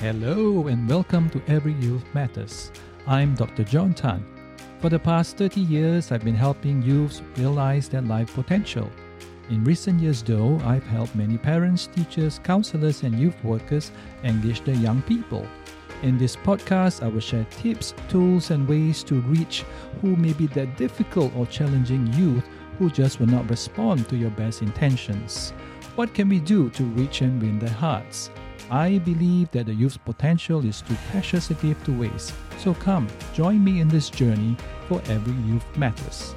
Hello and welcome to Every Youth Matters. I'm Dr. John Tan. For the past 30 years, I've been helping youths realize their life potential. In recent years, though, I've helped many parents, teachers, counselors, and youth workers engage their young people. In this podcast, I will share tips, tools, and ways to reach who may be that difficult or challenging youth who just will not respond to your best intentions. What can we do to reach and win their hearts? I believe that the youth's potential is too precious a gift to waste. So come, join me in this journey for every youth matters.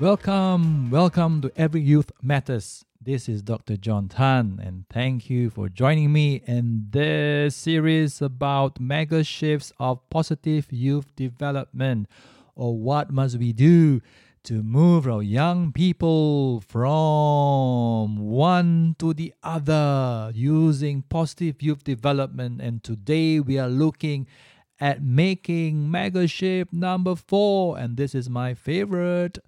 Welcome, welcome to Every Youth Matters. This is Dr. John Tan, and thank you for joining me in this series about mega shifts of positive youth development, or what must we do to move our young people from one to the other using positive youth development. And today we are looking at making mega shift number four, and this is my favorite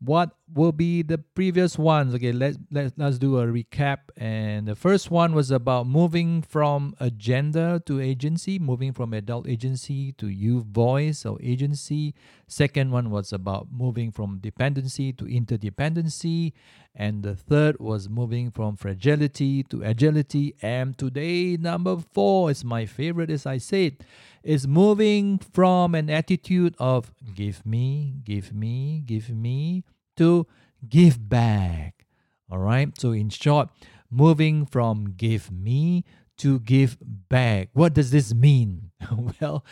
what will be the previous ones. Okay let's let, let's do a recap. And the first one was about moving from agenda to agency moving from adult agency to youth voice or agency. Second one was about moving from dependency to interdependency. And the third was moving from fragility to agility. And today number four is my favorite as i said is moving from an attitude of give me, give me, give me to give back. All right. So, in short, moving from give me to give back. What does this mean? well,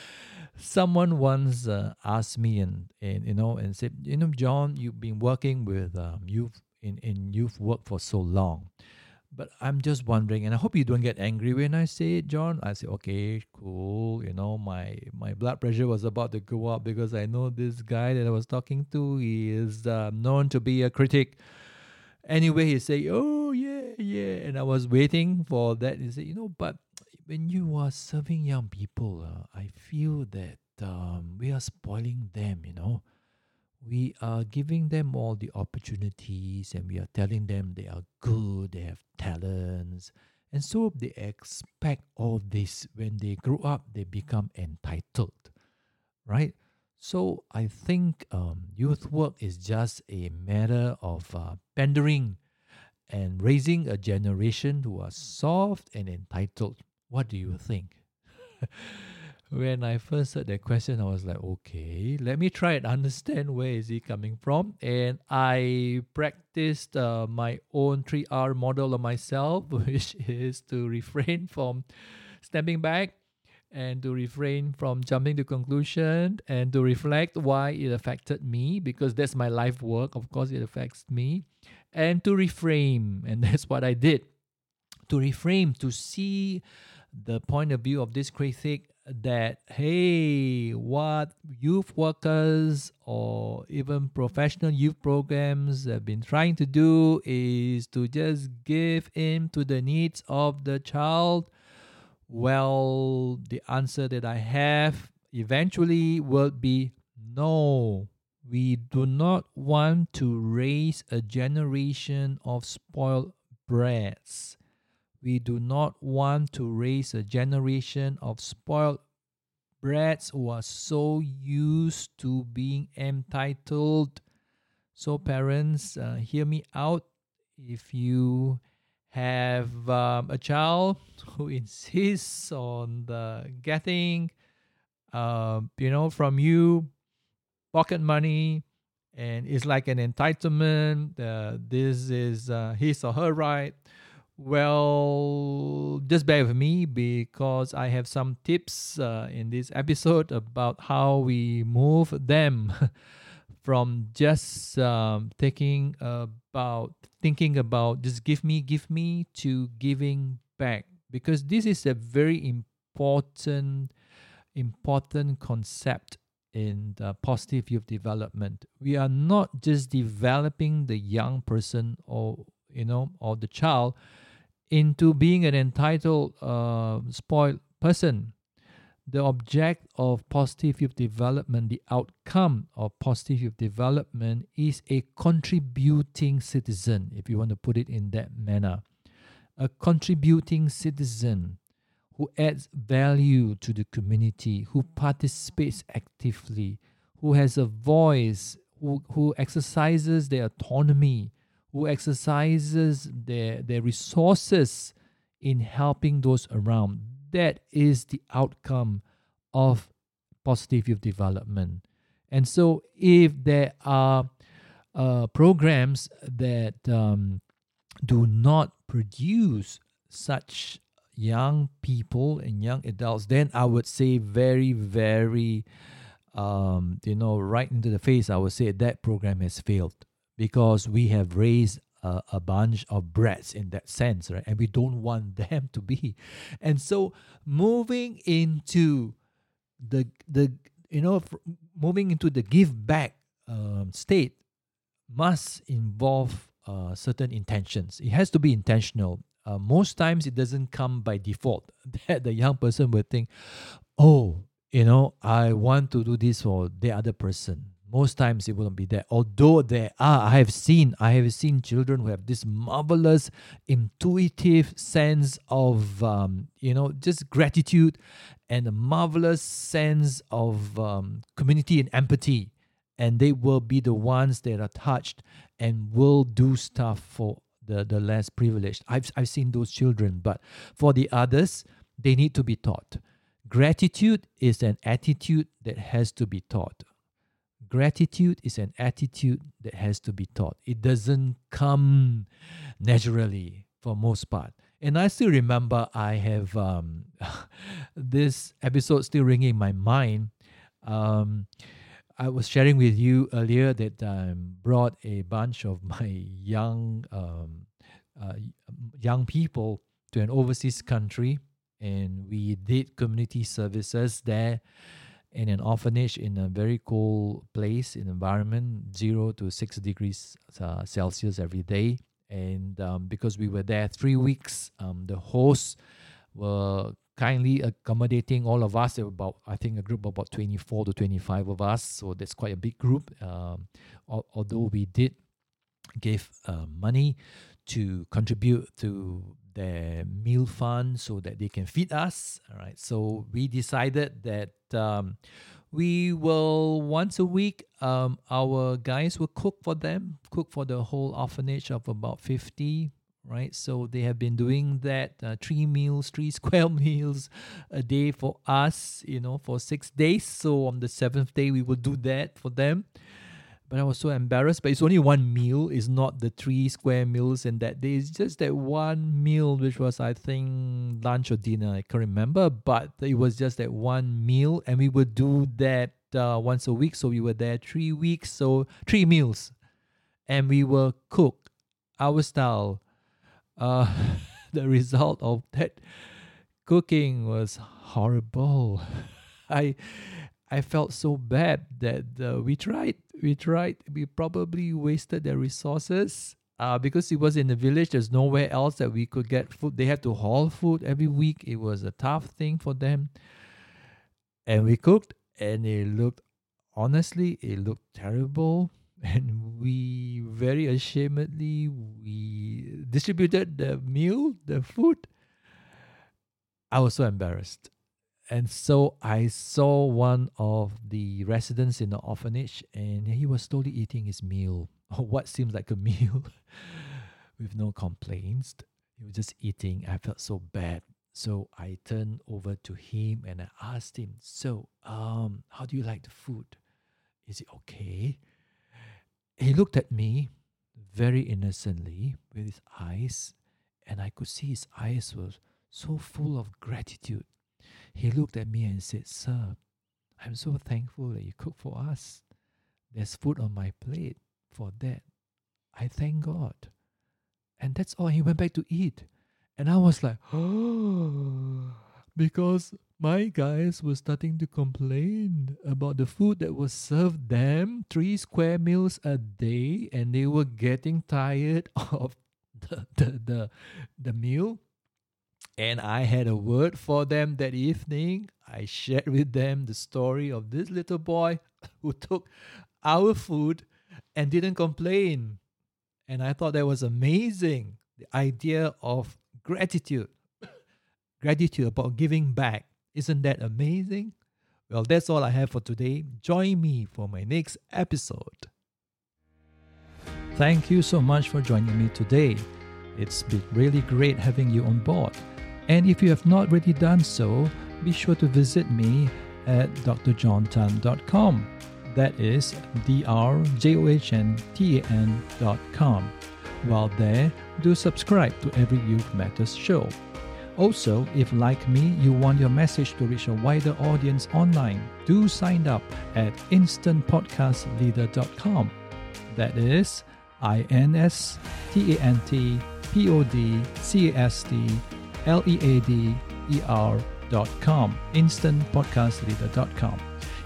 someone once uh, asked me and, and you know and said, you know, John, you've been working with um, youth in, in youth work for so long. But I'm just wondering, and I hope you don't get angry when I say it, John. I say, okay, cool. You know, my my blood pressure was about to go up because I know this guy that I was talking to. He is uh, known to be a critic. Anyway, he say, oh yeah, yeah, and I was waiting for that. He said, you know, but when you are serving young people, uh, I feel that um, we are spoiling them. You know, we are giving them all the opportunities and we are telling them they are good, they have talents. And so they expect all this. When they grow up, they become entitled, right? So I think um, youth work is just a matter of uh, pandering and raising a generation who are soft and entitled. What do you think? when I first heard that question, I was like, okay, let me try and understand where is he coming from. And I practiced uh, my own 3R model of myself, which is to refrain from stepping back and to refrain from jumping to conclusion and to reflect why it affected me because that's my life work. Of course it affects me. And to reframe and that's what i did. To reframe to see the point of view of this critic that hey what youth workers or even professional youth programs have been trying to do is to just give in to the needs of the child. Well the answer that i have eventually will be no. We do not want to raise a generation of spoiled brats we do not want to raise a generation of spoiled brats who are so used to being entitled. So, parents, uh, hear me out. If you have um, a child who insists on the getting, uh, you know, from you pocket money, and it's like an entitlement. Uh, this is uh, his or her right well, just bear with me because I have some tips uh, in this episode about how we move them from just um, thinking about thinking about just give me, give me to giving back because this is a very important important concept in the positive youth development. We are not just developing the young person or you know or the child into being an entitled, uh, spoiled person. The object of positive youth development, the outcome of positive youth development is a contributing citizen, if you want to put it in that manner. a contributing citizen who adds value to the community, who participates actively, who has a voice, who, who exercises their autonomy, who exercises their, their resources in helping those around. That is the outcome of positive youth development. And so, if there are uh, programs that um, do not produce such young people and young adults, then I would say very, very, um, you know, right into the face, I would say that program has failed because we have raised a, a, bunch of brats in that sense, right? And we don't want them to be. And so moving into the the you know moving into the give back um, state must involve uh, certain intentions. It has to be intentional. Uh, most times it doesn't come by default that the young person will think, oh, you know, I want to do this for the other person. Most times it wouldn't be there. Although there are, I have seen, I have seen children who have this marvelous, intuitive sense of, um, you know, just gratitude and a marvelous sense of um, community and empathy. And they will be the ones that are touched and will do stuff for the, the less privileged. I've, I've seen those children, but for the others, they need to be taught. Gratitude is an attitude that has to be taught. Gratitude is an attitude that has to be taught. It doesn't come naturally for most part. And I still remember I have um, this episode still ringing in my mind. Um, I was sharing with you earlier that I brought a bunch of my young um, uh, young people to an overseas country, and we did community services there in an orphanage in a very cold place in environment, zero to six degrees uh, Celsius every day. And um, because we were there three weeks, um, the hosts were kindly accommodating all of us. There were about, I think, a group of about 24 to 25 of us. So that's quite a big group. Um, although we did give uh, money to contribute to their meal fund so that they can feed us. All right. So we decided that um, we will once a week, um, our guys will cook for them, cook for the whole orphanage of about 50 right? So they have been doing that uh, three meals, three square meals a day for us, you know, for six days. So on the seventh day, we will do that for them. But I was so embarrassed. But it's only one meal. It's not the three square meals in that day. It's just that one meal, which was I think lunch or dinner. I can't remember. But it was just that one meal, and we would do that uh, once a week. So we were there three weeks. So three meals, and we were cooked our style. Uh, the result of that cooking was horrible. I I felt so bad that uh, we tried, we tried, we probably wasted their resources. Uh, because it was in the village, there's nowhere else that we could get food. They had to haul food every week. It was a tough thing for them. And we cooked, and it looked, honestly, it looked terrible. And we very ashamedly we distributed the meal, the food. I was so embarrassed. And so I saw one of the residents in the orphanage, and he was slowly eating his meal, or what seems like a meal, with no complaints. He was just eating. I felt so bad. So I turned over to him and I asked him, So, um, how do you like the food? Is it okay? He looked at me very innocently with his eyes, and I could see his eyes were so full of gratitude. He looked at me and said, Sir, I'm so thankful that you cook for us. There's food on my plate for that. I thank God. And that's all. He went back to eat. And I was like, oh, because my guys were starting to complain about the food that was served them three square meals a day, and they were getting tired of the, the, the, the meal and I had a word for them that evening. I shared with them the story of this little boy who took our food and didn't complain. And I thought that was amazing. The idea of gratitude. gratitude about giving back. Isn't that amazing? Well, that's all I have for today. Join me for my next episode. Thank you so much for joining me today. It's been really great having you on board. And if you have not already done so, be sure to visit me at drjohntan.com. That is drjohntan.com. While there, do subscribe to every Youth Matters show. Also, if like me, you want your message to reach a wider audience online, do sign up at instantpodcastleader.com. That is I N S T A N T P O D C A S T L E A D E R.com. Instantpodcastleader.com.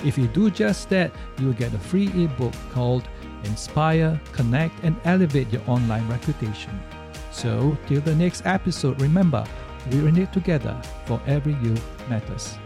If you do just that, you'll get a free ebook called Inspire, Connect, and Elevate Your Online Reputation. So, till the next episode, remember, we're in it together for every youth matters.